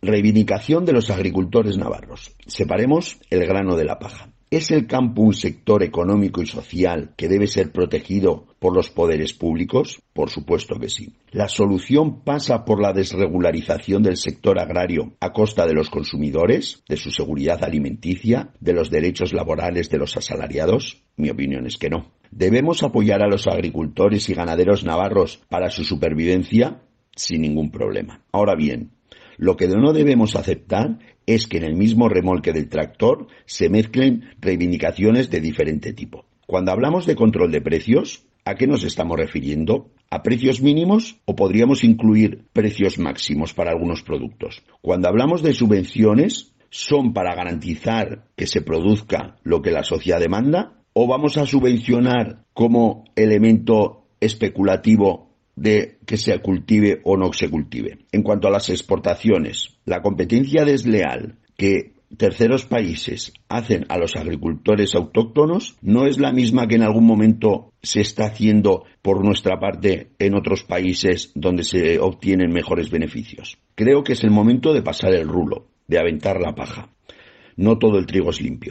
Reivindicación de los agricultores navarros. Separemos el grano de la paja. ¿Es el campo un sector económico y social que debe ser protegido por los poderes públicos? Por supuesto que sí. ¿La solución pasa por la desregularización del sector agrario a costa de los consumidores, de su seguridad alimenticia, de los derechos laborales de los asalariados? Mi opinión es que no. ¿Debemos apoyar a los agricultores y ganaderos navarros para su supervivencia? Sin ningún problema. Ahora bien, lo que no debemos aceptar es que en el mismo remolque del tractor se mezclen reivindicaciones de diferente tipo. Cuando hablamos de control de precios, ¿a qué nos estamos refiriendo? ¿A precios mínimos o podríamos incluir precios máximos para algunos productos? Cuando hablamos de subvenciones, ¿son para garantizar que se produzca lo que la sociedad demanda? ¿O vamos a subvencionar como elemento especulativo de que se cultive o no se cultive? En cuanto a las exportaciones, la competencia desleal que terceros países hacen a los agricultores autóctonos no es la misma que en algún momento se está haciendo por nuestra parte en otros países donde se obtienen mejores beneficios. Creo que es el momento de pasar el rulo, de aventar la paja. No todo el trigo es limpio.